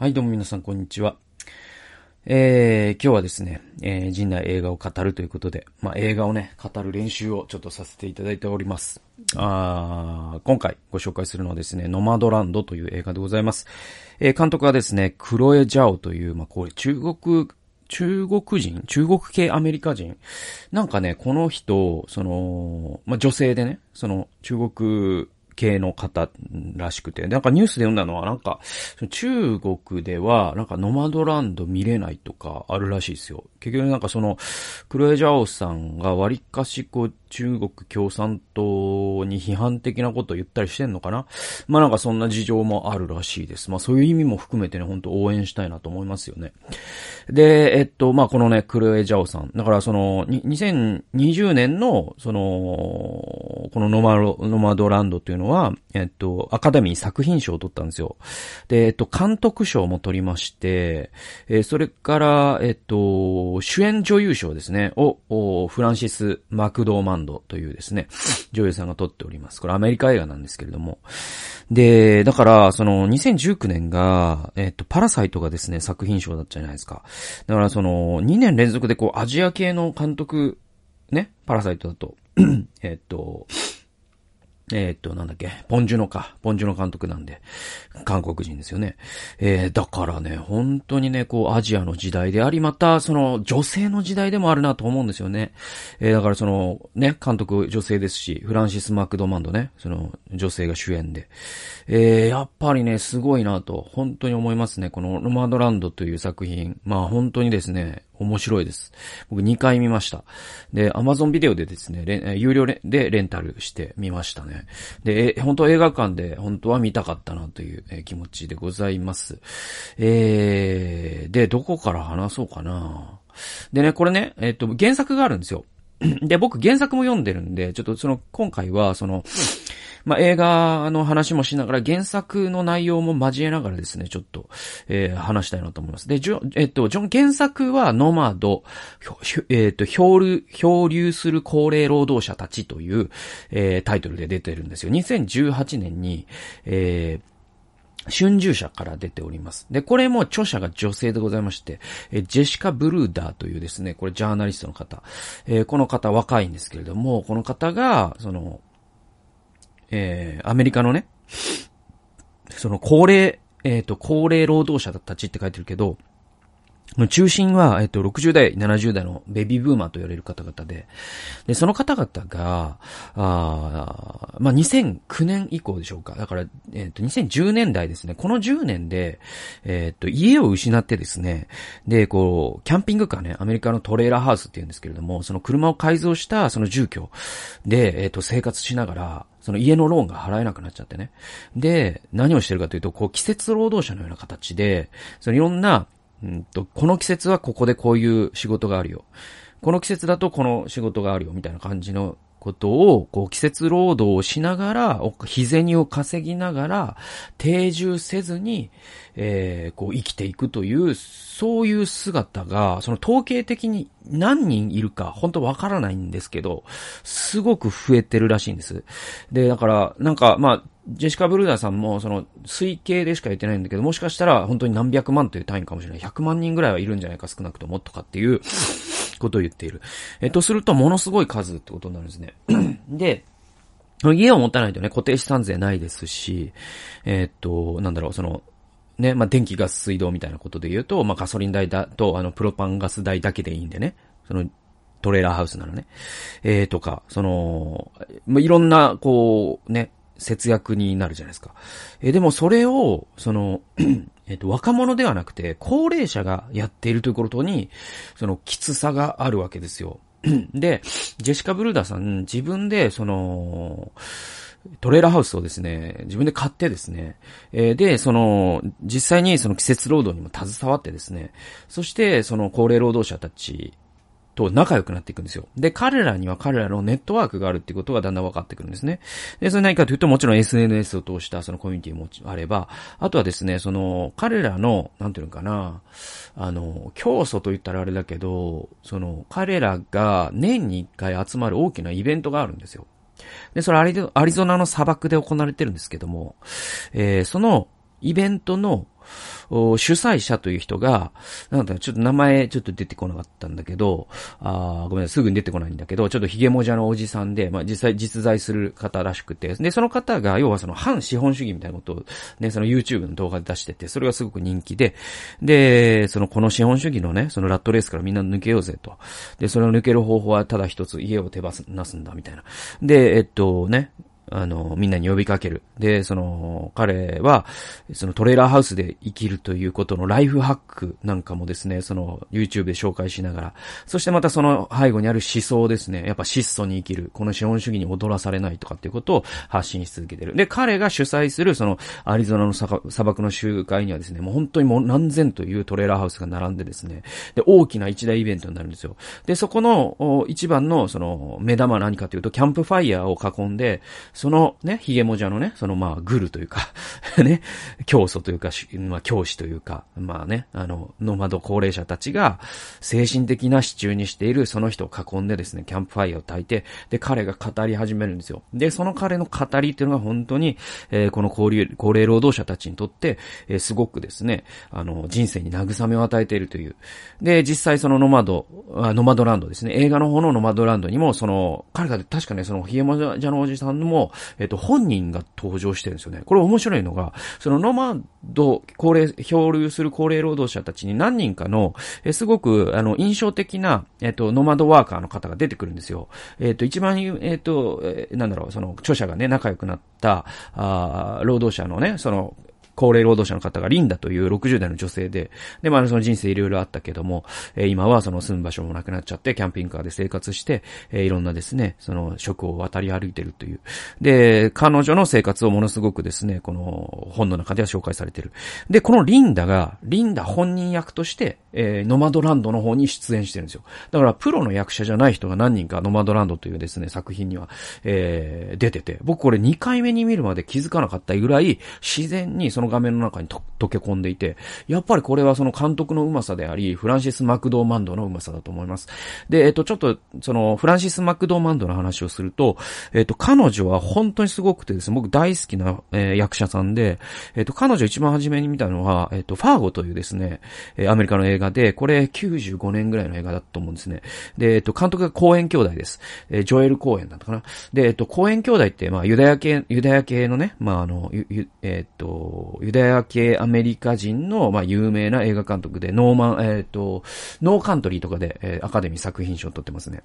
はい、どうも皆さん、こんにちは。えー、今日はですね、えー、陣内映画を語るということで、まあ、映画をね、語る練習をちょっとさせていただいております。あ今回ご紹介するのはですね、ノマドランドという映画でございます。えー、監督はですね、クロエ・ジャオという、まあ、これ中国、中国人？中国系アメリカ人？なんかね、この人、その、まあ、女性でね、その、中国系の方らしくて、なんかニュースで読んだのは、なんか、中国では、なんかノマドランド見れないとかあるらしいですよ。結局なんかその、クロエジャオさんが割かしこう、中国共産党に批判的なことを言ったりしてんのかな？まあなんかそんな事情もあるらしいです。まあそういう意味も含めてね、本当応援したいなと思いますよね。で、えっと、まあこのね、クロエジャオさん。だからその、2020年の、その、このノマロノマドランドっていうのは、えっと、アカデミー作品賞を取ったんですよ。で、えっと、監督賞も取りまして、えー、それから、えっと、主演女優賞ですね、を、フランシス・マクドーマンドというですね、女優さんが撮っております。これアメリカ映画なんですけれども。で、だから、その、2019年が、えっと、パラサイトがですね、作品賞だったじゃないですか。だから、その、2年連続でこう、アジア系の監督、ね、パラサイトだと、えっと、えー、っと、なんだっけ、ポンジュノか。ポンジュノ監督なんで、韓国人ですよね。えー、だからね、本当にね、こう、アジアの時代であり、また、その、女性の時代でもあるなと思うんですよね。えー、だからその、ね、監督女性ですし、フランシス・マクドマンドね、その、女性が主演で。えー、やっぱりね、すごいなと、本当に思いますね。この、ロマドランドという作品。まあ、本当にですね、面白いです。僕2回見ました。で、アマゾンビデオでですね、有料でレンタルしてみましたね。で、本当映画館で本当は見たかったなという気持ちでございます。えー、で、どこから話そうかな。でね、これね、えっと、原作があるんですよ。で、僕原作も読んでるんで、ちょっとその、今回は、その、まあ、映画の話もしながら原作の内容も交えながらですね、ちょっと、えー、話したいなと思います。で、ジョ、えっと、ジョン、原作はノマド、えっと、漂流、漂流する高齢労働者たちという、えー、タイトルで出てるんですよ。2018年に、えー春秋社から出ております。で、これも著者が女性でございまして、えジェシカ・ブルーダーというですね、これジャーナリストの方。えー、この方若いんですけれども、この方が、その、えー、アメリカのね、その高齢、えっ、ー、と、高齢労働者たちって書いてるけど、中心は、えっと、60代、70代のベビーブーマーと言われる方々で、で、その方々が、あまあ、2009年以降でしょうか。だから、えっと、2010年代ですね。この10年で、えっと、家を失ってですね、で、こう、キャンピングカーね、アメリカのトレーラーハウスって言うんですけれども、その車を改造したその住居で、えっと、生活しながら、その家のローンが払えなくなっちゃってね。で、何をしてるかというと、こう、季節労働者のような形で、そのいろんな、うんと、この季節はここでこういう仕事があるよ。この季節だとこの仕事があるよ、みたいな感じのことを、こう、季節労働をしながら、日銭を稼ぎながら、定住せずに、えー、こう、生きていくという、そういう姿が、その統計的に何人いるか、本当わからないんですけど、すごく増えてるらしいんです。で、だから、なんか、まあ、ジェシカ・ブルーダーさんも、その、推計でしか言ってないんだけど、もしかしたら、本当に何百万という単位かもしれない。100万人ぐらいはいるんじゃないか、少なくとも、とかっていうことを言っている。えっと、すると、ものすごい数ってことになるんですね。で、家を持たないとね、固定資産税ないですし、えっと、なんだろう、その、ね、まあ、電気、ガス、水道みたいなことで言うと、まあ、ガソリン代だと、あの、プロパンガス代だけでいいんでね、その、トレーラーハウスならね。えー、とか、その、まあ、いろんな、こう、ね、節約になるじゃないですか。えでもそれを、その、えっと、若者ではなくて、高齢者がやっているということに、その、きつさがあるわけですよ。で、ジェシカ・ブルーダーさん、自分で、その、トレーラーハウスをですね、自分で買ってですね、えー、で、その、実際にその季節労働にも携わってですね、そして、その高齢労働者たちと仲良くなっていくんですよ。で、彼らには彼らのネットワークがあるってことがだんだん分かってくるんですね。で、それ何かというと、もちろん SNS を通したそのコミュニティもあれば、あとはですね、その、彼らの、なんていうのかな、あの、教祖と言ったらあれだけど、その、彼らが年に一回集まる大きなイベントがあるんですよ。で、それアリゾナの砂漠で行われてるんですけども、えー、そのイベントの、主催者という人が、なんだちょっと名前ちょっと出てこなかったんだけど、あごめんなさい、すぐに出てこないんだけど、ちょっとヒゲモジャのおじさんで、まあ実際実在する方らしくて、で、その方が、要はその反資本主義みたいなことをね、その YouTube の動画で出してて、それがすごく人気で、で、そのこの資本主義のね、そのラットレースからみんな抜けようぜと。で、それを抜ける方法はただ一つ、家を手放すんだ、みたいな。で、えっとね、あの、みんなに呼びかける。で、その、彼は、そのトレーラーハウスで生きるということのライフハックなんかもですね、その YouTube で紹介しながら、そしてまたその背後にある思想ですね、やっぱ質素に生きる、この資本主義に踊らされないとかっていうことを発信し続けてる。で、彼が主催するそのアリゾナの砂漠の集会にはですね、もう本当にもう何千というトレーラーハウスが並んでですね、で、大きな一大イベントになるんですよ。で、そこの一番のその目玉は何かというと、キャンプファイヤーを囲んで、そのね、ヒゲモジャのね、そのまあ、グルというか ね、教祖というか、まあ、教師というか、まあね、あの、ノマド高齢者たちが、精神的な支柱にしているその人を囲んでですね、キャンプファイヤーを焚いて、で、彼が語り始めるんですよ。で、その彼の語りっていうのが本当に、えー、この高齢、高齢労働者たちにとって、えー、すごくですね、あの、人生に慰めを与えているという。で、実際そのノマド、あノマドランドですね、映画の方のノマドランドにも、その、彼が確かね、そのヒゲモジャのおじさんも、えっと、本人が登場してるんですよね。これ面白いのが、そのノマド、高齢、漂流する高齢労働者たちに何人かの、えすごく、あの、印象的な、えっと、ノマドワーカーの方が出てくるんですよ。えっと、一番、えっと、えなんだろう、その、著者がね、仲良くなった、あ労働者のね、その、高齢労働者の方がリンダという60代の女性で、で、まあその人生いろいろあったけども、えー、今はその住む場所もなくなっちゃって、キャンピングカーで生活して、えー、いろんなですね、その職を渡り歩いてるという。で、彼女の生活をものすごくですね、この本の中では紹介されてる。で、このリンダが、リンダ本人役として、えー、ノマドランドの方に出演してるんですよ。だからプロの役者じゃない人が何人かノマドランドというですね、作品には、えー、出てて、僕これ2回目に見るまで気づかなかったぐらい、自然にその画面の中に溶け込んでいて、やっぱりこれはその監督のうまさであり、フランシス・マクドーマンドのうまさだと思います。で、えっと、ちょっと、その、フランシス・マクドーマンドの話をすると、えっと、彼女は本当にすごくてですね、僕大好きな、えー、役者さんで、えっと、彼女一番初めに見たのは、えっと、ファーゴというですね、え、アメリカの映画映画で、これ95年ぐらいの映画だと思うんですね。で、えっと、監督がコーエン兄弟です。えー、ジョエル・コーエンだったかな。で、えっと、コーエン兄弟って、まあ、ユダヤ系、ユダヤ系のね、まあ、あの、ゆ、ゆ、えっと、ユダヤ系アメリカ人の、まあ、有名な映画監督で、ノーマン、えっ、と、ノーカントリーとかで、えー、アカデミー作品賞を取ってますね。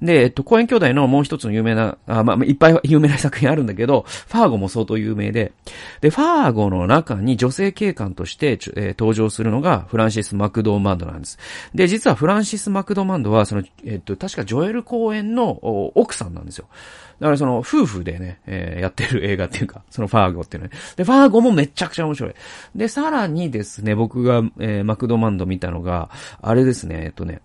で、えっと、公演兄弟のもう一つの有名な、あまあ、いっぱい有名な作品あるんだけど、ファーゴも相当有名で、で、ファーゴの中に女性警官として、えー、登場するのがフランシス・マクドーマンドなんです。で、実はフランシス・マクドマンドは、その、えっと、確かジョエル公演の奥さんなんですよ。だからその、夫婦でね、えー、やってる映画っていうか、そのファーゴっていうのね。で、ファーゴもめちゃくちゃ面白い。で、さらにですね、僕が、えー、マクドマンド見たのが、あれですね、えっとね、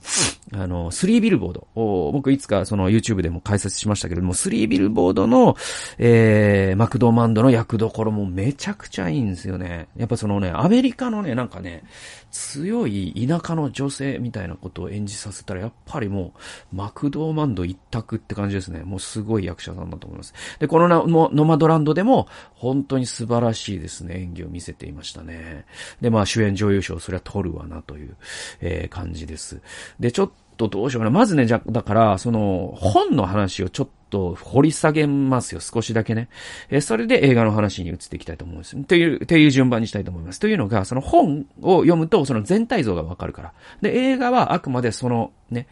あの、スリービルボード。僕いつかその YouTube でも解説しましたけれども、スリービルボードの、えー、マクドマンドの役どころもめちゃくちゃいいんですよね。やっぱそのね、アメリカのね、なんかね、強い田舎の女性みたいなことを演じさせたら、やっぱりもう、マクドマンド一択って感じですね。もうすごい役者さんだと思います。で、このノマドランドでも、本当に素晴らしいですね、演技を見せていましたね。で、まあ主演女優賞、それは取るわなという、えー、感じです。で、ちょっとどうしようかな。まずね、じゃ、だから、その、本の話をちょっと掘り下げますよ、少しだけね。えそれで映画の話に移っていきたいと思うんです。という、という順番にしたいと思います。というのが、その本を読むと、その全体像がわかるから。で、映画はあくまでその、ね、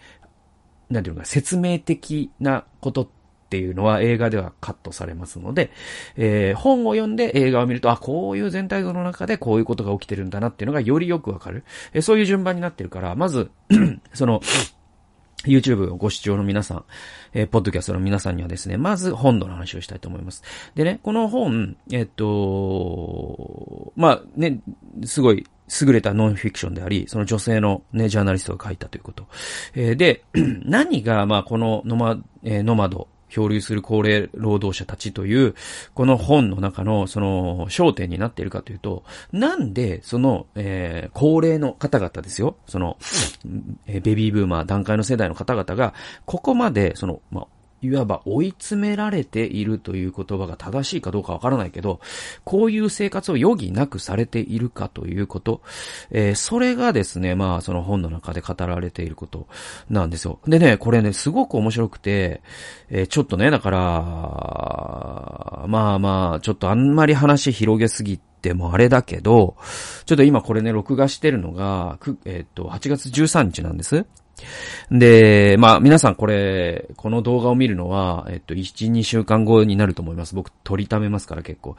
なんていうのか、説明的なことっていうのは映画ではカットされますので、えー、本を読んで映画を見ると、あ、こういう全体像の中でこういうことが起きてるんだなっていうのがよりよくわかる。えー、そういう順番になってるから、まず その、YouTube をご視聴の皆さん、えー、ポッドキャストの皆さんにはですね、まず本の話をしたいと思います。でね、この本、えっと、まあね、すごい優れたノンフィクションであり、その女性のね、ジャーナリストが書いたということ。えー、で、何が、まあこのノマ、えー、ノマド、漂流する高齢労働者たちという、この本の中の、その、焦点になっているかというと、なんで、その、えー、高齢の方々ですよ。その、えー、ベビーブーマー、段階の世代の方々が、ここまで、その、まあ、いわば追い詰められているという言葉が正しいかどうかわからないけど、こういう生活を余儀なくされているかということ、えー、それがですね、まあその本の中で語られていることなんですよ。でね、これね、すごく面白くて、えー、ちょっとね、だから、まあまあ、ちょっとあんまり話広げすぎてもあれだけど、ちょっと今これね、録画してるのが、えっ、ー、と、8月13日なんです。で、まあ皆さんこれ、この動画を見るのは、えっと、1、2週間後になると思います。僕、取りためますから結構。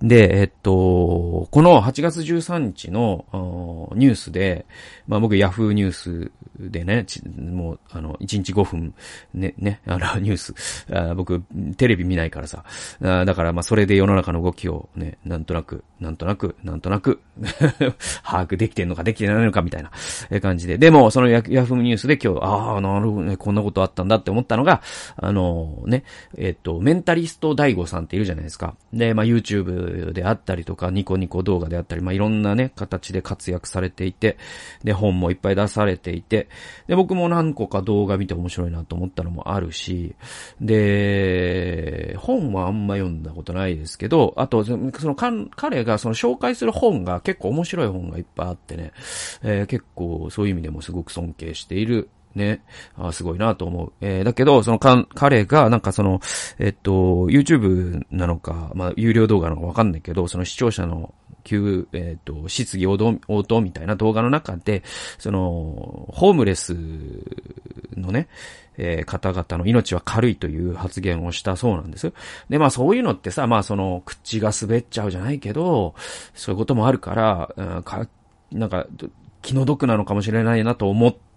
で、えっと、この8月13日のニュースで、まあ僕、ヤフーニュースでね、もう、あの、1日5分、ね、ね、あの、ニュースあ、僕、テレビ見ないからさ。あだから、まあそれで世の中の動きをね、なんとなく、なんとなく、なんとなく 把握できてんのかできてないのかみたいな感じで。でも、そのヤフーニュースで今日、ああ、なるほどね、こんなことあったんだって思ったのが、あのね、えっと、メンタリスト大悟さんっているじゃないですか。で、まあ YouTube であったりとか、ニコニコ動画であったり、まあいろんなね、形で活躍されていて、で、で本もいっぱい出されていて、で、僕も何個か動画見て面白いなと思ったのもあるし、で、本はあんま読んだことないですけど、あと、その、彼がその紹介する本が結構面白い本がいっぱいあってね、えー、結構そういう意味でもすごく尊敬しているね。あすごいなと思う。えー、だけど、そのか、彼が、なんかその、えっと、YouTube なのか、まあ、有料動画なのかわかんないけど、その視聴者の、急、えっ、と、質疑応答、応答みたいな動画の中で、その、ホームレスのね、えー、方々の命は軽いという発言をしたそうなんです。で、まあそういうのってさ、まあその、口が滑っちゃうじゃないけど、そういうこともあるから、うん、かなんか、気の毒なのかもしれないなと思って、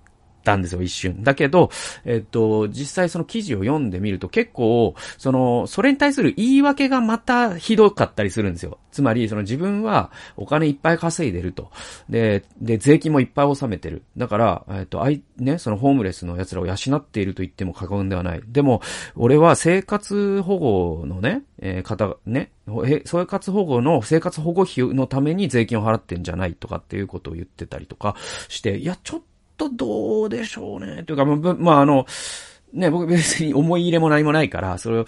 たんですよ、一瞬。だけど、えっと、実際その記事を読んでみると結構、その、それに対する言い訳がまたひどかったりするんですよ。つまり、その自分はお金いっぱい稼いでると。で、で、税金もいっぱい納めてる。だから、えっと、あい、ね、そのホームレスの奴らを養っていると言っても過言ではない。でも、俺は生活保護のね、えー、方、ね、生活保護の生活保護費のために税金を払ってんじゃないとかっていうことを言ってたりとかして、いや、ちょっととどうでしょうね。というか、ま、まあ、あの、ね、僕別に思い入れも何もないから、それを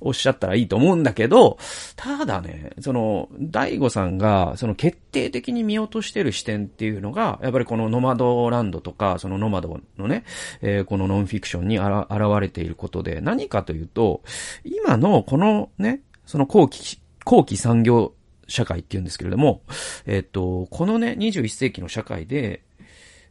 おっしゃったらいいと思うんだけど、ただね、その、大悟さんが、その決定的に見落としてる視点っていうのが、やっぱりこのノマドランドとか、そのノマドのね、えー、このノンフィクションにあら、現れていることで、何かというと、今のこのね、その後期、後期産業社会っていうんですけれども、えっ、と、このね、21世紀の社会で、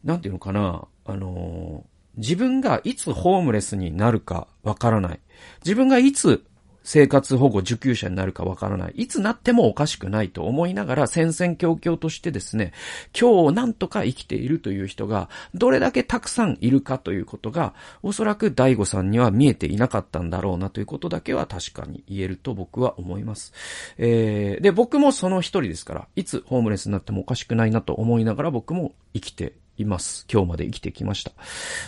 なんていうのかな、あの自分がいつホームレスになるかわからない。自分がいつ生活保護受給者になるかわからない。いつなってもおかしくないと思いながら戦々恐々としてですね、今日なんとか生きているという人がどれだけたくさんいるかということがおそらく大悟さんには見えていなかったんだろうなということだけは確かに言えると僕は思います。えー、で、僕もその一人ですから、いつホームレスになってもおかしくないなと思いながら僕も生きています。今日まで生きてきました。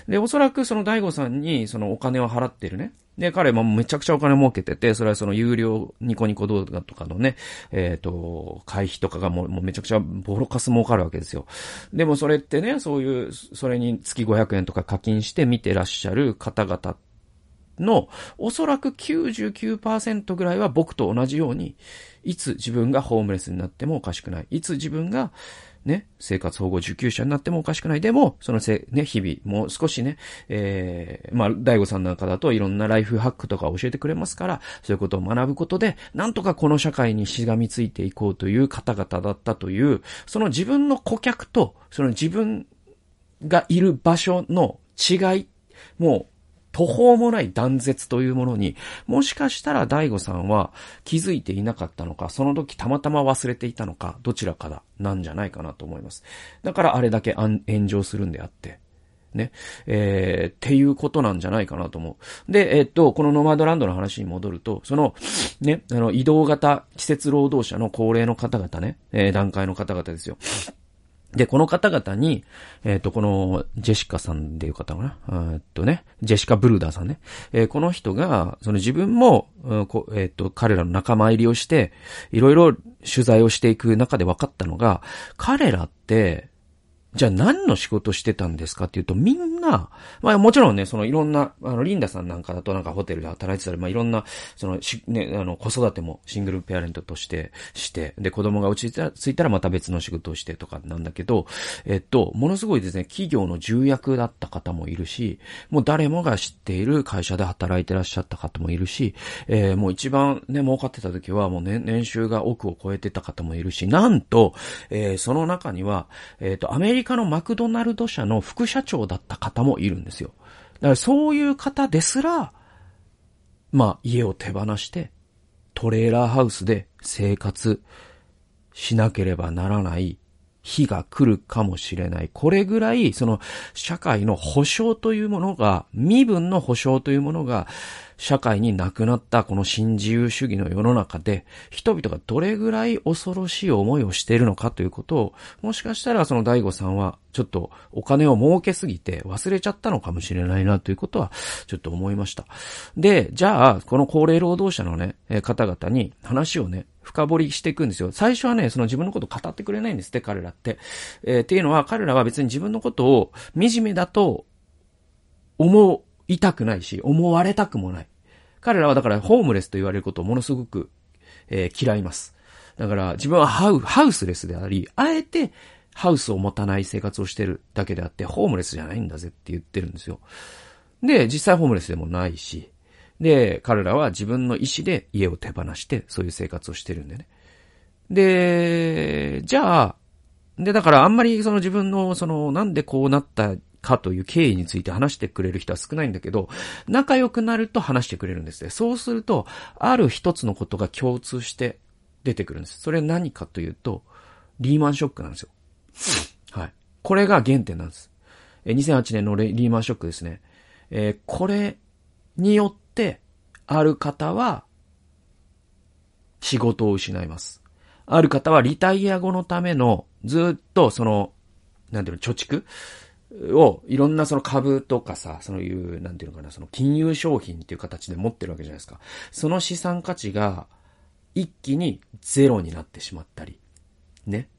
で、おそらくその大悟さんにそのお金を払ってるね。で、彼もめちゃくちゃお金儲けてて、それはその有料ニコニコ動画とかのね、えっ、ー、と、会費とかがもうもうめちゃくちゃボロカス儲かるわけですよ。でもそれってね、そういう、それに月500円とか課金して見てらっしゃる方々の、おそらく99%ぐらいは僕と同じように、いつ自分がホームレスになってもおかしくない。いつ自分が、ね、生活保護受給者になってもおかしくない。でも、そのせ、ね、日々、もう少しね、ええー、まあ、大悟さんなんかだといろんなライフハックとか教えてくれますから、そういうことを学ぶことで、なんとかこの社会にしがみついていこうという方々だったという、その自分の顧客と、その自分がいる場所の違い、もう、途方もない断絶というものに、もしかしたら大悟さんは気づいていなかったのか、その時たまたま忘れていたのか、どちらかだ、なんじゃないかなと思います。だからあれだけ炎上するんであって。ね。えー、っていうことなんじゃないかなと思う。で、えー、っと、このノマドランドの話に戻ると、その、ね、あの、移動型季節労働者の高齢の方々ね、えー、段階の方々ですよ。で、この方々に、えっ、ー、と、この、ジェシカさんでいう方かな？えっとね、ジェシカ・ブルーダーさんね。えー、この人が、その自分も、うこえっ、ー、と、彼らの仲間入りをして、いろいろ取材をしていく中で分かったのが、彼らって、じゃあ何の仕事してたんですかっていうと、みんな、まあもちろんね、そのいろんな、あの、リンダさんなんかだとなんかホテルで働いてたり、まあいろんな、その、し、ね、あの、子育てもシングルペアレントとしてして、で、子供が落ち着いたらまた別の仕事をしてとかなんだけど、えっと、ものすごいですね、企業の重役だった方もいるし、もう誰もが知っている会社で働いてらっしゃった方もいるし、えー、もう一番ね、儲かってた時はもう年、年収が億を超えてた方もいるし、なんと、えー、その中には、えっ、と、アメリカリカのマクドナルド社の副社長だった方もいるんですよ。だからそういう方ですら、まあ家を手放してトレーラーハウスで生活しなければならない日が来るかもしれない。これぐらい、その社会の保障というものが、身分の保障というものが、社会になくなったこの新自由主義の世の中で、人々がどれぐらい恐ろしい思いをしているのかということを、もしかしたらその大悟さんは、ちょっとお金を儲けすぎて忘れちゃったのかもしれないなということは、ちょっと思いました。で、じゃあ、この高齢労働者のね、方々に話をね、深掘りしていくんですよ。最初はね、その自分のこと語ってくれないんですって、彼らって。えー、っていうのは、彼らは別に自分のことを惨めだと思いたくないし、思われたくもない。彼らはだからホームレスと言われることをものすごく、えー、嫌います。だから自分はハウハウスレスであり、あえてハウスを持たない生活をしてるだけであって、ホームレスじゃないんだぜって言ってるんですよ。で、実際ホームレスでもないし、で、彼らは自分の意思で家を手放して、そういう生活をしてるんでね。で、じゃあ、で、だからあんまりその自分の、その、なんでこうなったかという経緯について話してくれる人は少ないんだけど、仲良くなると話してくれるんですね。そうすると、ある一つのことが共通して出てくるんです。それは何かというと、リーマンショックなんですよ。はい。これが原点なんです。2008年のリーマンショックですね。えー、これによって、ある方は、仕事を失います。ある方はリタイア後のための、ずっとその、なんていうの、貯蓄？を、いろんなその株とかさ、そういう、なんていうのかな、その金融商品っていう形で持ってるわけじゃないですか。その資産価値が、一気にゼロになってしまったり、ね。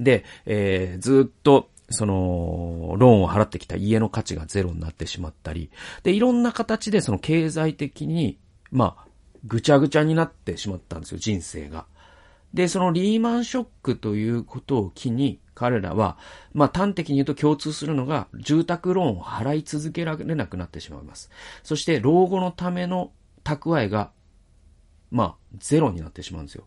で、えー、ずっと、その、ローンを払ってきた家の価値がゼロになってしまったり、で、いろんな形でその経済的に、まあ、ぐちゃぐちゃになってしまったんですよ、人生が。で、そのリーマンショックということを機に、彼らは、まあ端的に言うと共通するのが、住宅ローンを払い続けられなくなってしまいます。そして、老後のための蓄えが、まあ、ゼロになってしまうんですよ。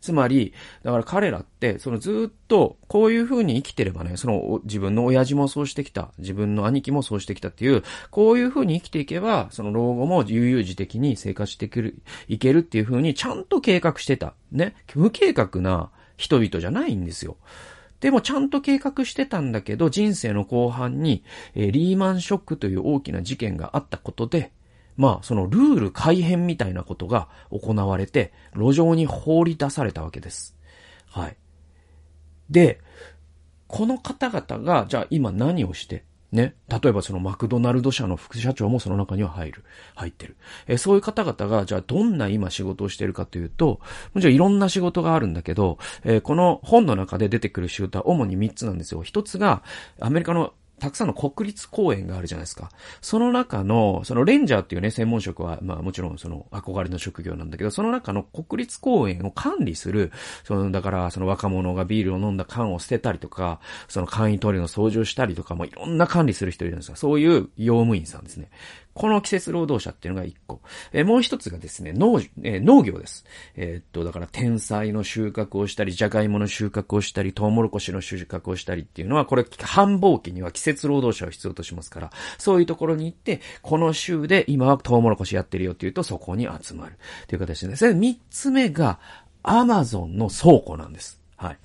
つまり、だから彼らって、そのずっと、こういう風に生きてればね、その自分の親父もそうしてきた、自分の兄貴もそうしてきたっていう、こういう風に生きていけば、その老後も悠々自適に生活していける、いけるっていう風にちゃんと計画してた。ね。無計画な人々じゃないんですよ。でもちゃんと計画してたんだけど、人生の後半に、えー、リーマンショックという大きな事件があったことで、まあ、そのルール改変みたいなことが行われて、路上に放り出されたわけです。はい。で、この方々が、じゃあ今何をして、ね？例えばそのマクドナルド社の副社長もその中には入る。入ってる。えそういう方々が、じゃあどんな今仕事をしているかというと、もちろんいろんな仕事があるんだけど、えー、この本の中で出てくる仕事は主に3つなんですよ。1つが、アメリカのたくさんの国立公園があるじゃないですか。その中の、そのレンジャーっていうね、専門職は、まあもちろんその憧れの職業なんだけど、その中の国立公園を管理する、その、だからその若者がビールを飲んだ缶を捨てたりとか、その簡易トイレの掃除をしたりとか、もういろんな管理する人いるんですが、そういう用務員さんですね。この季節労働者っていうのが一個。えもう一つがですね、農、えー、農業です。えー、っと、だから天才の収穫をしたり、じゃがいもの収穫をしたり、トウモロコシの収穫をしたりっていうのは、これ、繁忙期には季節労働者を必要としますから、そういうところに行って、この州で今はトウモロコシやってるよっていうと、そこに集まる。という形ですね。三つ目が、アマゾンの倉庫なんです。はい。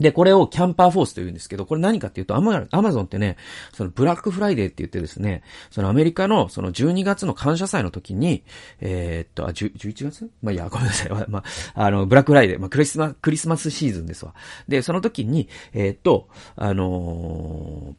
で、これをキャンパーフォースと言うんですけど、これ何かっていうと、アマゾンってね、そのブラックフライデーって言ってですね、そのアメリカのその12月の感謝祭の時に、えー、っと、あ、11月？まあ、いや、ごめんなさい。まあ、あの、ブラックフライデー、まあ、クリスマ、クリスマスシーズンですわ。で、その時に、えー、っと、あの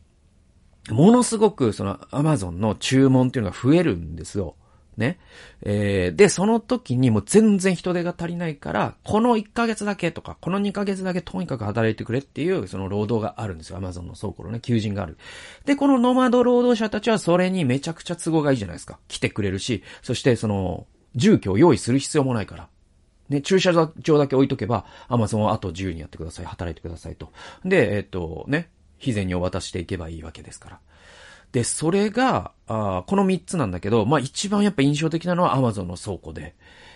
ー、ものすごくそのアマゾンの注文っていうのが増えるんですよ。ね。えー、で、その時にもう全然人手が足りないから、この1ヶ月だけとか、この2ヶ月だけとにかく働いてくれっていう、その労働があるんですよ。アマゾンの倉庫のね、求人がある。で、このノマド労働者たちはそれにめちゃくちゃ都合がいいじゃないですか。来てくれるし、そしてその、住居を用意する必要もないから。ね、駐車場だけ置いとけば、アマゾンはあと自由にやってください、働いてくださいと。で、えっ、と、ね、日前にお渡していけばいいわけですから。で、それが、あこの3つなんだけど、まあ一番やっぱ印象的なのは Amazon の倉庫で、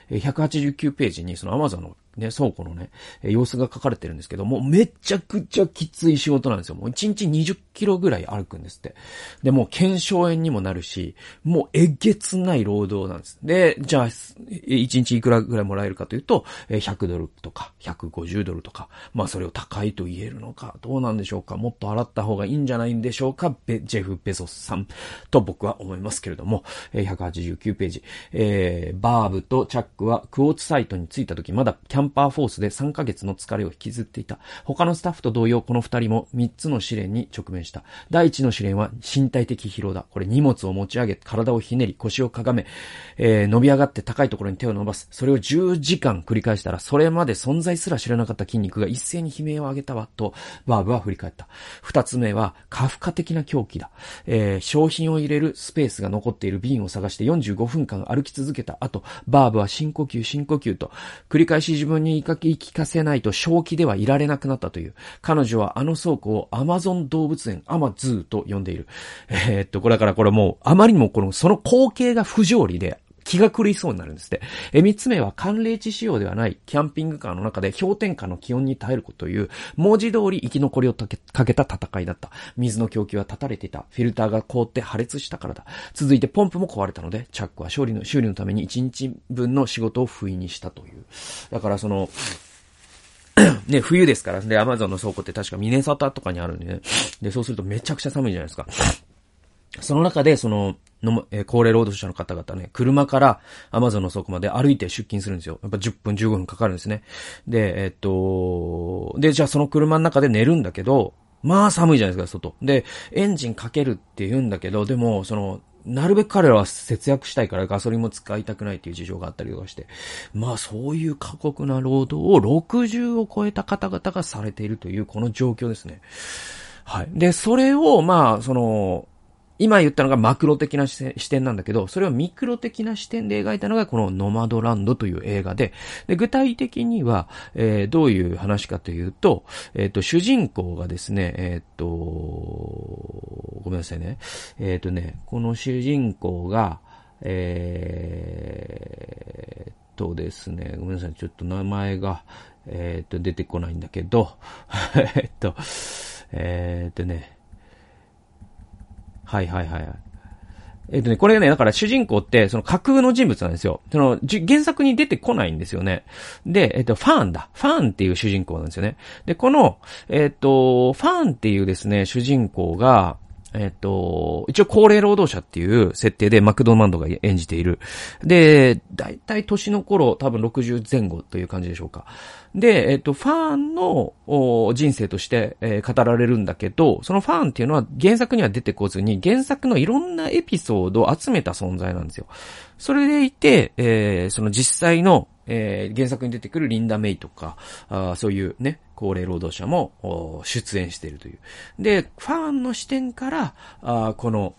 189ページにその Amazon のね、倉庫のね、様子が書かれてるんですけども、めちゃくちゃきつい仕事なんですよ。もう1日20キロぐらい歩くんですって。で、もう検証炎にもなるし、もうえげつない労働なんです。で、じゃあ、1日いくらぐらいもらえるかというと、100ドルとか、150ドルとか、まあそれを高いと言えるのか、どうなんでしょうか。もっと払った方がいいんじゃないんでしょうか。ベジェフ・ベゾスさんと僕は思いますけれども、189ページ。えー、バーブとチャックはクォーツサイトに着いた時、まだキャンパーフォースで3ヶ月の疲れを引きずっていた。他のスタッフと同様、この2人も3つの試練に直面した。第1の試練は身体的疲労だ。これ荷物を持ち上げ、体をひねり、腰をかがめ、えー、伸び上がって高いところに手を伸ばす。それを10時間繰り返したら、それまで存在すら知らなかった筋肉が一斉に悲鳴を上げたわ、と、バーブは振り返った。2つ目は、カフカ的な狂気だ。えー、商品を入れるスペースが残っている瓶を探して45分間歩き続けた後、バーブは深呼吸、深呼吸と、繰り返し自分に言い聞かせないと正気ではいられなくなったという。彼女はあの倉庫をアマゾン動物園、アマズーと呼んでいる。えー、っと、これだからこれもう、あまりにもこの、その光景が不条理で、気が狂いそうになるんですって。え、三つ目は寒冷地仕様ではないキャンピングカーの中で氷点下の気温に耐えることという、文字通り生き残りをかけた戦いだった。水の供給は断たれていた。フィルターが凍って破裂したからだ。続いてポンプも壊れたので、チャックは勝利の、修理のために1日分の仕事を不意にしたという。だからその、ね、冬ですから。で、アマゾンの倉庫って確かミネサタとかにあるんでね。で、そうするとめちゃくちゃ寒いじゃないですか。その中で、その、の、えー、高齢労働者の方々ね、車からアマゾンの倉庫まで歩いて出勤するんですよ。やっぱ10分15分かかるんですね。で、えー、っと、で、じゃあその車の中で寝るんだけど、まあ寒いじゃないですか、外。で、エンジンかけるって言うんだけど、でも、その、なるべく彼らは節約したいからガソリンも使いたくないっていう事情があったりとかして、まあそういう過酷な労働を60を超えた方々がされているというこの状況ですね。はい。で、それを、まあ、その、今言ったのがマクロ的な視点なんだけど、それをミクロ的な視点で描いたのがこのノマドランドという映画で、で具体的には、えー、どういう話かというと、えっ、ー、と、主人公がですね、えっ、ー、と、ごめんなさいね。えっ、とね、この主人公が、えー、とですね、ごめんなさい、ちょっと名前が、えっ、と、出てこないんだけど、えっと、えっとね、はいはいはいはい。えっ、とね、これね、だから主人公って、その架空の人物なんですよ。その、原作に出てこないんですよね。で、えっ、と、ファンだ。ファンっていう主人公なんですよね。で、この、えっ、と、ファンっていうですね、主人公が、えっ、と、一応高齢労働者っていう設定でマクドナルドが演じている。で、だいたい年の頃、多分60前後という感じでしょうか。で、えっと、ファンの人生として、えー、語られるんだけど、そのファンっていうのは原作には出てこずに、原作のいろんなエピソードを集めた存在なんですよ。それでいて、えー、その実際の、えー、原作に出てくるリンダ・メイとか、あそういうね、高齢労働者も出演しているという。で、ファンの視点から、あこの、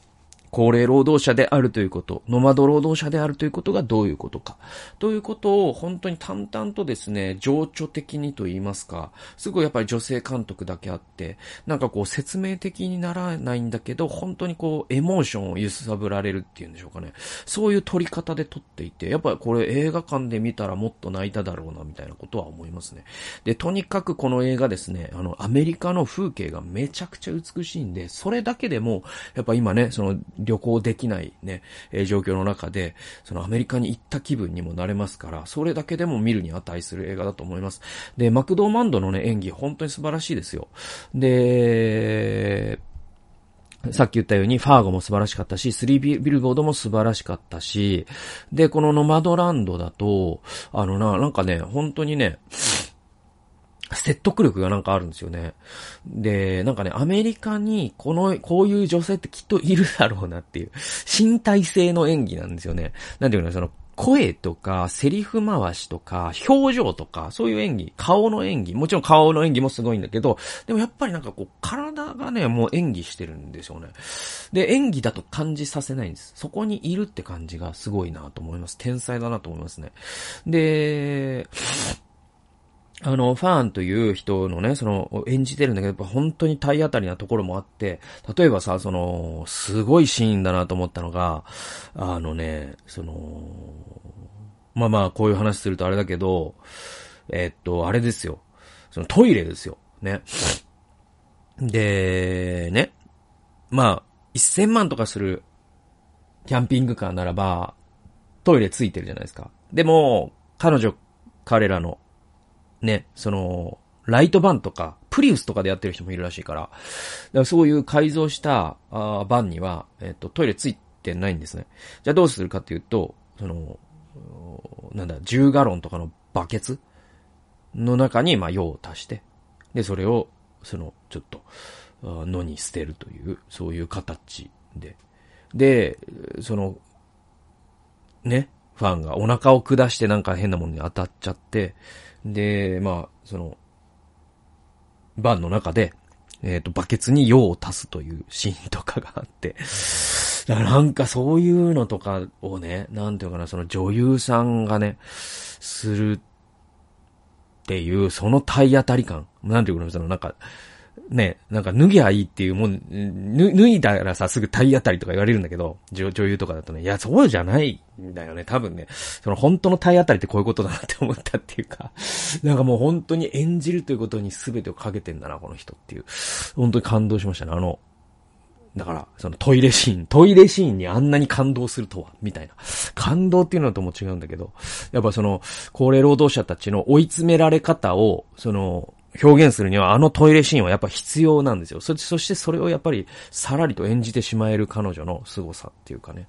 高齢労働者であるということ、ノマド労働者であるということがどういうことか。ということを本当に淡々とですね、情緒的にと言いますか、すごいやっぱり女性監督だけあって、なんかこう説明的にならないんだけど、本当にこうエモーションを揺さぶられるっていうんでしょうかね。そういう撮り方で撮っていて、やっぱりこれ映画館で見たらもっと泣いただろうな、みたいなことは思いますね。で、とにかくこの映画ですね、あの、アメリカの風景がめちゃくちゃ美しいんで、それだけでも、やっぱ今ね、その、旅行できないね、えー、状況の中で、そのアメリカに行った気分にもなれますから、それだけでも見るに値する映画だと思います。で、マクドーマンドのね、演技、本当に素晴らしいですよ。で、さっき言ったように、ファーゴも素晴らしかったし、スリービルボードも素晴らしかったし、で、このノマドランドだと、あのな、なんかね、本当にね、説得力がなんかあるんですよね。で、なんかね、アメリカにこの、こういう女性ってきっといるだろうなっていう、身体性の演技なんですよね。なんていうの、その、声とか、セリフ回しとか、表情とか、そういう演技、顔の演技、もちろん顔の演技もすごいんだけど、でもやっぱりなんかこう、体がね、もう演技してるんですよね。で、演技だと感じさせないんです。そこにいるって感じがすごいなと思います。天才だなと思いますね。で、あの、ファーンという人のね、その、演じてるんだけど、やっぱ本当に体当たりなところもあって、例えばさ、その、すごいシーンだなと思ったのが、あのね、その、まあまあ、こういう話するとあれだけど、えっと、あれですよ。そのトイレですよ。ね。で、ね。まあ、1000万とかするキャンピングカーならば、トイレついてるじゃないですか。でも、彼女、彼らのね、その、ライトバンとか、プリウスとかでやってる人もいるらしいから、だからそういう改造したあバンには、えっ、と、トイレついてないんですね。じゃあどうするかっていうと、その、なんだ、10ガロンとかのバケツの中に、まあ、用を足して、で、それを、その、ちょっと、野に捨てるという、そういう形で。で、その、ね、ファンがお腹を下してなんか変なものに当たっちゃって、で、まあ、その、バンの中で、えっ、ー、と、バケツに用を足すというシーンとかがあって、なんかそういうのとかをね、なんていうかな、その女優さんがね、するっていう、その体当たり感。なんていうかな、そのなんか、ね、なんか脱ぎゃいいっていうもん、脱いだらさ、すぐ体当たりとか言われるんだけど、女優とかだとね、いや、そうじゃないんだよね。多分ね、その本当の体当たりってこういうことだなって思ったっていうか、なんかもう本当に演じるということに全てをかけてんだな、この人っていう。本当に感動しましたね。あの、だから、そのトイレシーン、トイレシーンにあんなに感動するとは、みたいな。感動っていうのとも違うんだけど、やっぱその、高齢労働者たちの追い詰められ方を、その、表現するにはあのトイレシーンはやっぱ必要なんですよ。そ、そしてそれをやっぱりさらりと演じてしまえる彼女の凄さっていうかね。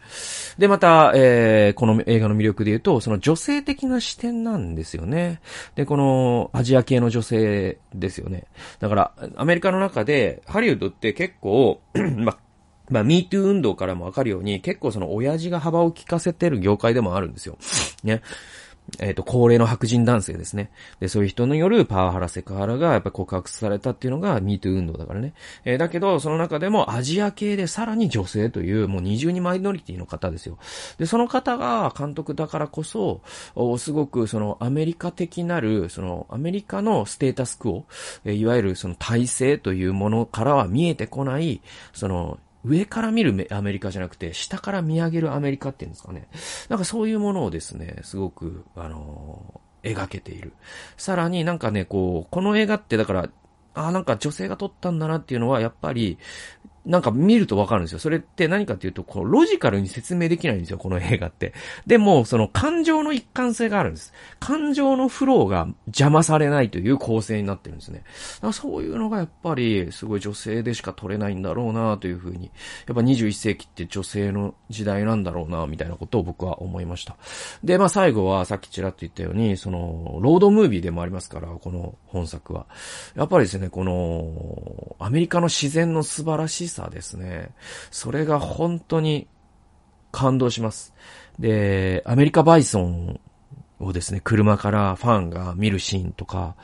で、また、えー、この映画の魅力で言うと、その女性的な視点なんですよね。で、このアジア系の女性ですよね。だから、アメリカの中で、ハリウッドって結構 まあ、まあ、ミートゥー運動からもわかるように、結構その親父が幅を利かせてる業界でもあるんですよ。ね。えっ、ー、と、高齢の白人男性ですね。で、そういう人によるパワハラ、セクハラがやっぱ告白されたっていうのが MeToo 運動だからね。えー、だけど、その中でもアジア系でさらに女性という、もう二重にマイノリティの方ですよ。で、その方が監督だからこそ、すごくそのアメリカ的なる、そのアメリカのステータスクオ、えー、いわゆるその体制というものからは見えてこない、その上から見るアメリカじゃなくて、下から見上げるアメリカっていうんですかね。なんかそういうものをですね、すごく、あのー、描けている。さらになんかね、こう、この映画ってだから、ああ、なんか女性が撮ったんだなっていうのは、やっぱり、なんか見るとわかるんですよ。それって何かっていうと、こう、ロジカルに説明できないんですよ、この映画って。でも、その感情の一貫性があるんです。感情のフローが邪魔されないという構成になってるんですね。だからそういうのがやっぱり、すごい女性でしか撮れないんだろうなというふうに。やっぱ21世紀って女性の時代なんだろうなみたいなことを僕は思いました。で、まあ最後はさっきちらっと言ったように、その、ロードムービーでもありますから、この本作は。やっぱりですね、この、アメリカの自然の素晴らしささですね。それが本当に感動します。で、アメリカバイソンをですね、車からファンが見るシーンとか、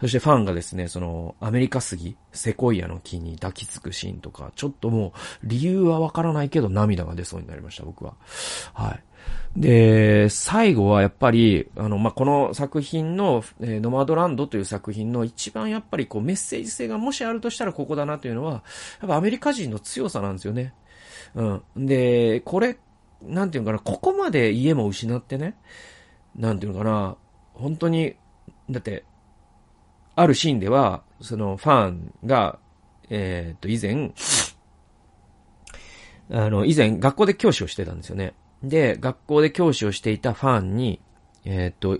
そしてファンがですね、その、アメリカ杉、セコイアの木に抱きつくシーンとか、ちょっともう、理由はわからないけど涙が出そうになりました、僕は。はい。で、最後はやっぱり、あの、まあ、この作品の、えー、ノマドランドという作品の一番やっぱりこうメッセージ性がもしあるとしたらここだなというのは、やっぱアメリカ人の強さなんですよね。うん。で、これ、なんていうのかな、ここまで家も失ってね、なんていうのかな、本当に、だって、あるシーンでは、そのファンが、えっ、と、以前、あの、以前学校で教師をしてたんですよね。で、学校で教師をしていたファンに、えっ、と、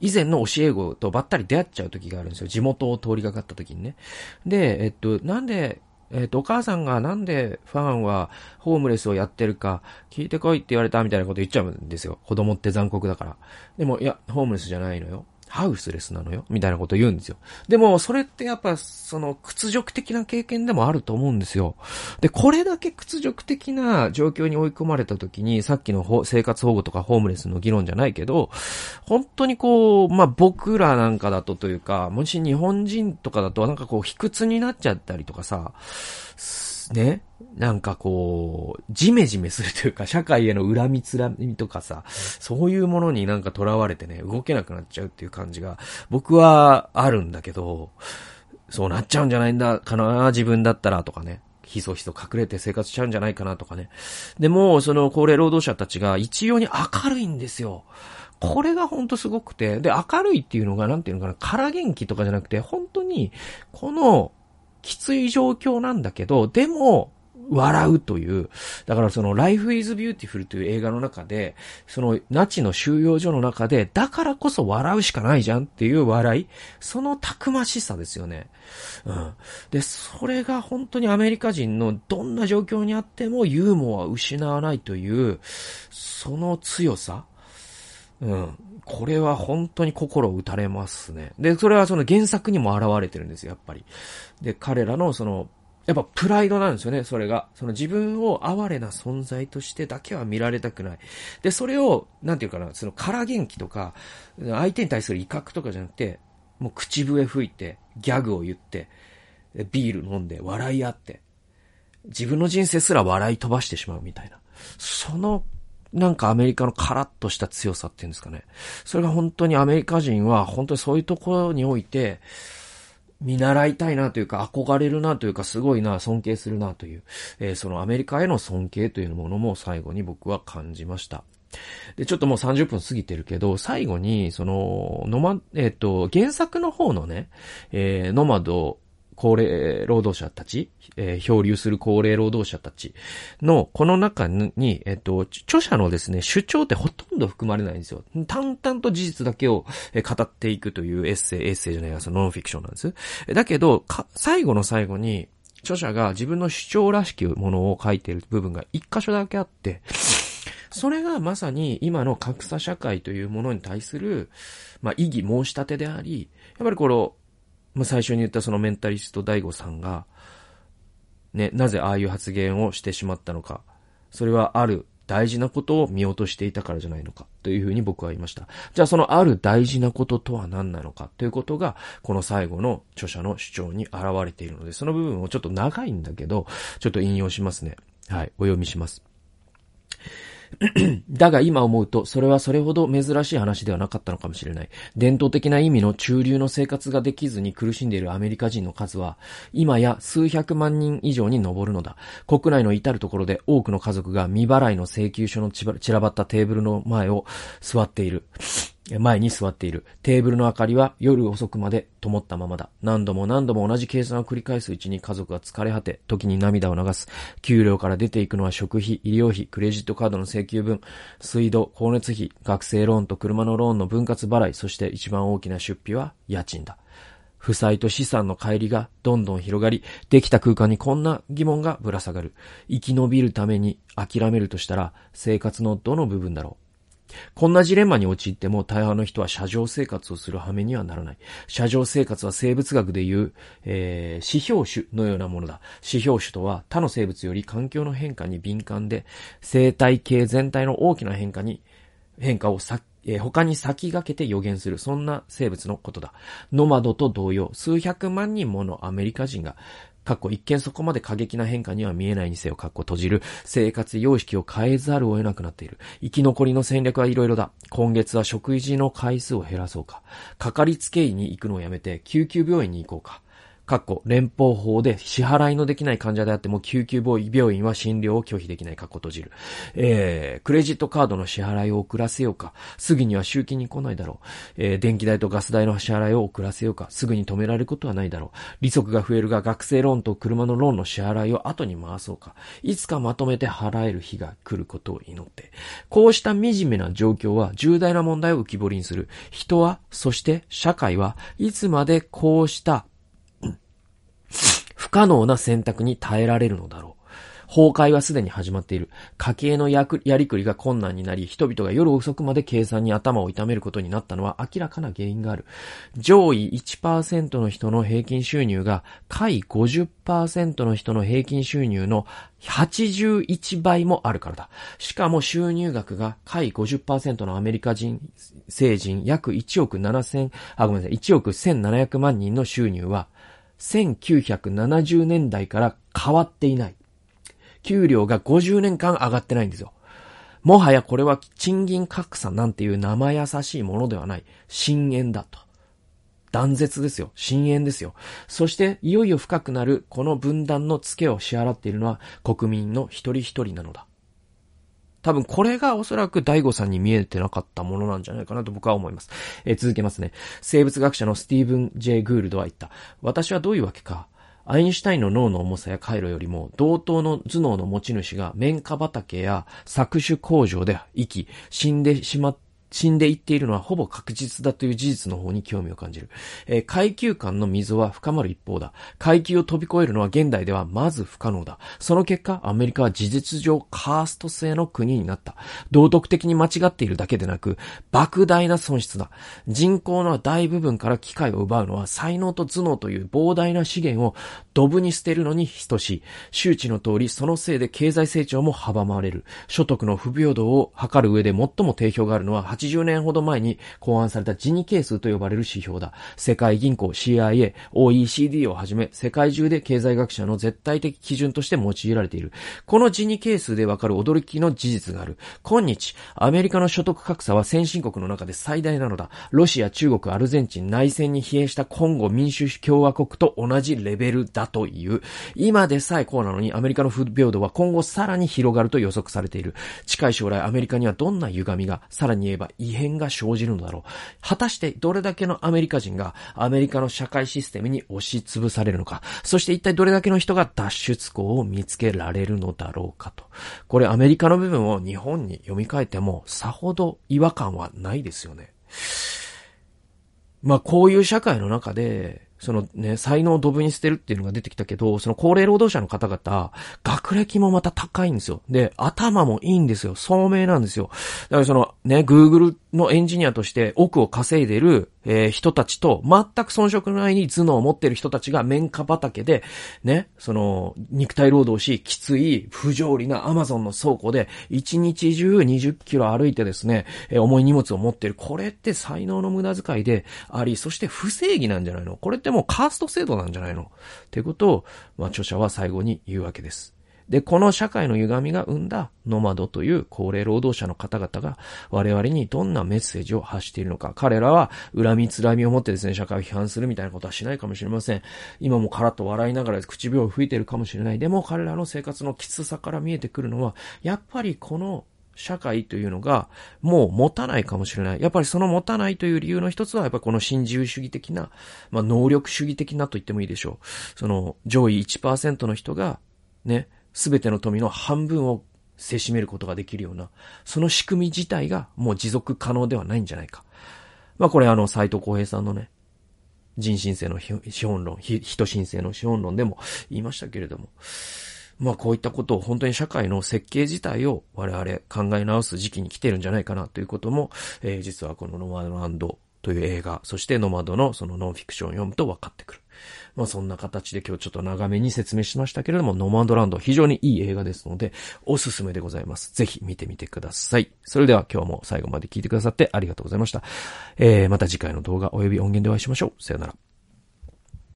以前の教え子とばったり出会っちゃう時があるんですよ。地元を通りがかった時にね。で、えっと、なんで、えっと、お母さんがなんでファンはホームレスをやってるか聞いてこいって言われたみたいなこと言っちゃうんですよ。子供って残酷だから。でも、いや、ホームレスじゃないのよ。ハウスレスなのよみたいなこと言うんですよ。でも、それってやっぱ、その、屈辱的な経験でもあると思うんですよ。で、これだけ屈辱的な状況に追い込まれた時に、さっきの生活保護とかホームレスの議論じゃないけど、本当にこう、まあ、僕らなんかだとというか、もし日本人とかだとなんかこう、卑屈になっちゃったりとかさ、ね、なんかこう、ジメジメするというか、社会への恨みつらみとかさ、そういうものになんか囚われてね、動けなくなっちゃうっていう感じが、僕はあるんだけど、そうなっちゃうんじゃないんだかな、自分だったらとかね。ひそひそ隠れて生活しちゃうんじゃないかなとかね。でも、その高齢労働者たちが一様に明るいんですよ。これがほんとすごくて、で、明るいっていうのが、なんていうのかな、空元気とかじゃなくて、本当に、この、きつい状況なんだけど、でも、笑うという。だからその Life is Beautiful という映画の中で、そのナチの収容所の中で、だからこそ笑うしかないじゃんっていう笑い。そのたくましさですよね。うん。で、それが本当にアメリカ人のどんな状況にあってもユーモアを失わないという、その強さ。うん。これは本当に心打たれますね。で、それはその原作にも現れてるんですよ、やっぱり。で、彼らのその、やっぱプライドなんですよね、それが。その自分を哀れな存在としてだけは見られたくない。で、それを、なんていうかな、その空元気とか、相手に対する威嚇とかじゃなくて、もう口笛吹いて、ギャグを言って、ビール飲んで、笑い合って、自分の人生すら笑い飛ばしてしまうみたいな。そのなんかアメリカのカラッとした強さっていうんですかね。それが本当にアメリカ人は本当にそういうところにおいて、見習いたいなというか、憧れるなというか、すごいな、尊敬するなという、えー、そのアメリカへの尊敬というものも最後に僕は感じました。で、ちょっともう30分過ぎてるけど、最後に、その、ノマ、えっ、ー、と、原作の方のね、えー、ノマド高齢労働者たち、えー、漂流する高齢労働者たちの、この中に、えっと、著者のですね、主張ってほとんど含まれないんですよ。淡々と事実だけを語っていくというエッセイ、エッセイじゃないや、そのノンフィクションなんです。だけど、最後の最後に、著者が自分の主張らしきものを書いている部分が一箇所だけあって、それがまさに今の格差社会というものに対する、まあ、意義申し立てであり、やっぱりこの、まあ、最初に言ったそのメンタリスト大悟さんが、ね、なぜああいう発言をしてしまったのか。それはある大事なことを見落としていたからじゃないのか。というふうに僕は言いました。じゃあそのある大事なこととは何なのかということが、この最後の著者の主張に現れているので、その部分をちょっと長いんだけど、ちょっと引用しますね。はい、お読みします。だが今思うと、それはそれほど珍しい話ではなかったのかもしれない。伝統的な意味の中流の生活ができずに苦しんでいるアメリカ人の数は、今や数百万人以上に上るのだ。国内の至るところで多くの家族が未払いの請求書の散らばったテーブルの前を座っている。前に座っている。テーブルの明かりは夜遅くまで灯ったままだ。何度も何度も同じ計算を繰り返すうちに家族が疲れ果て、時に涙を流す。給料から出ていくのは食費、医療費、クレジットカードの請求分、水道、光熱費、学生ローンと車のローンの分割払い、そして一番大きな出費は家賃だ。負債と資産の乖離がどんどん広がり、できた空間にこんな疑問がぶら下がる。生き延びるために諦めるとしたら、生活のどの部分だろうこんなジレンマに陥っても大半の人は車上生活をする羽目にはならない。車上生活は生物学でいう、えー、指標種のようなものだ。指標種とは他の生物より環境の変化に敏感で、生態系全体の大きな変化に、変化をさ、えー、他に先駆けて予言する、そんな生物のことだ。ノマドと同様、数百万人ものアメリカ人がかっこ一見そこまで過激な変化には見えないにせよ、かっこ閉じる。生活様式を変えざるを得なくなっている。生き残りの戦略はいろいろだ。今月は食事の回数を減らそうか。かかりつけ医に行くのをやめて、救急病院に行こうか。かっこ、連邦法で支払いのできない患者であっても救急病院は診療を拒否できないかっこ閉じる。えー、クレジットカードの支払いを遅らせようか。すぐには集金に来ないだろう。えー、電気代とガス代の支払いを遅らせようか。すぐに止められることはないだろう。利息が増えるが学生ローンと車のローンの支払いを後に回そうか。いつかまとめて払える日が来ることを祈って。こうした惨めな状況は重大な問題を浮き彫りにする。人は、そして社会はいつまでこうした不可能な選択に耐えられるのだろう。崩壊はすでに始まっている。家計のややりくりが困難になり、人々が夜遅くまで計算に頭を痛めることになったのは明らかな原因がある。上位1%の人の平均収入が、下位50%の人の平均収入の81倍もあるからだ。しかも収入額が下位50%のアメリカ人、成人約1億7000、あ、ごめんなさい、1億1700万人の収入は、1970年代から変わっていない。給料が50年間上がってないんですよ。もはやこれは賃金格差なんていう生優しいものではない。深淵だと。断絶ですよ。深淵ですよ。そして、いよいよ深くなるこの分断の付けを支払っているのは国民の一人一人なのだ。多分これがおそらく大悟さんに見えてなかったものなんじゃないかなと僕は思います。えー、続けますね。生物学者のスティーブン・ジェイ・グールドは言った。私はどういうわけか。アインシュタインの脳の重さや回路よりも同等の頭脳の持ち主が綿花畑や搾取工場で生き、死んでしまった死んでいっているのはほぼ確実だという事実の方に興味を感じる。えー、階級間の溝は深まる一方だ。階級を飛び越えるのは現代ではまず不可能だ。その結果、アメリカは事実上カースト制の国になった。道徳的に間違っているだけでなく、莫大な損失だ。人口の大部分から機会を奪うのは才能と頭脳という膨大な資源をドブに捨てるのに等しい。周知の通り、そのせいで経済成長も阻まれる。所得の不平等を図る上で最も定評があるのは80年ほど前に考案されたジニ係数と呼ばれる指標だ。世界銀行 CIA、OECD をはじめ、世界中で経済学者の絶対的基準として用いられている。このジニ係数でわかる驚きの事実がある。今日、アメリカの所得格差は先進国の中で最大なのだ。ロシア、中国、アルゼンチン、内戦に疲弊したコンゴ民主共和国と同じレベルだだという。今でさえこうなのに、アメリカの不平等は今後さらに広がると予測されている。近い将来、アメリカにはどんな歪みが、さらに言えば異変が生じるのだろう。果たしてどれだけのアメリカ人がアメリカの社会システムに押しつぶされるのか。そして一体どれだけの人が脱出口を見つけられるのだろうかと。これアメリカの部分を日本に読み替えてもさほど違和感はないですよね。まあこういう社会の中で、そのね、才能をドブに捨てるっていうのが出てきたけど、その高齢労働者の方々、学歴もまた高いんですよ。で、頭もいいんですよ。聡明なんですよ。だからそのね、Google のエンジニアとして億を稼いでる、えー、人たちと、全く遜色のない頭脳を持ってる人たちが綿花畑で、ね、その、肉体労働し、きつい、不条理なアマゾンの倉庫で、一日中20キロ歩いてですね、えー、重い荷物を持ってる。これって才能の無駄遣いであり、そして不正義なんじゃないの？これってもうカースト制度なんじゃないの？ってことを、まあ、著者は最後に言うわけです。で、この社会の歪みが生んだノマドという高齢労働者の方々が我々にどんなメッセージを発しているのか。彼らは恨みつらみを持ってですね、社会を批判するみたいなことはしないかもしれません。今もカラッと笑いながら唇を吹いているかもしれない。でも彼らの生活のきつさから見えてくるのは、やっぱりこの社会というのがもう持たないかもしれない。やっぱりその持たないという理由の一つは、やっぱりこの新自由主義的な、まあ能力主義的なと言ってもいいでしょう。その上位1%の人がね、すべての富の半分をせしめることができるような、その仕組み自体がもう持続可能ではないんじゃないか。まあこれあの、斎藤浩平さんのね、人申請の資本論、人申請の資本論でも言いましたけれども、まあこういったことを本当に社会の設計自体を我々考え直す時期に来てるんじゃないかなということも、えー、実はこのノマドランドという映画、そしてノマドのそのノンフィクションを読むと分かってくる。まあそんな形で今日ちょっと長めに説明しましたけれども、ノマンドランド非常にいい映画ですので、おすすめでございます。ぜひ見てみてください。それでは今日も最後まで聞いてくださってありがとうございました。えー、また次回の動画及び音源でお会いしましょう。さよなら。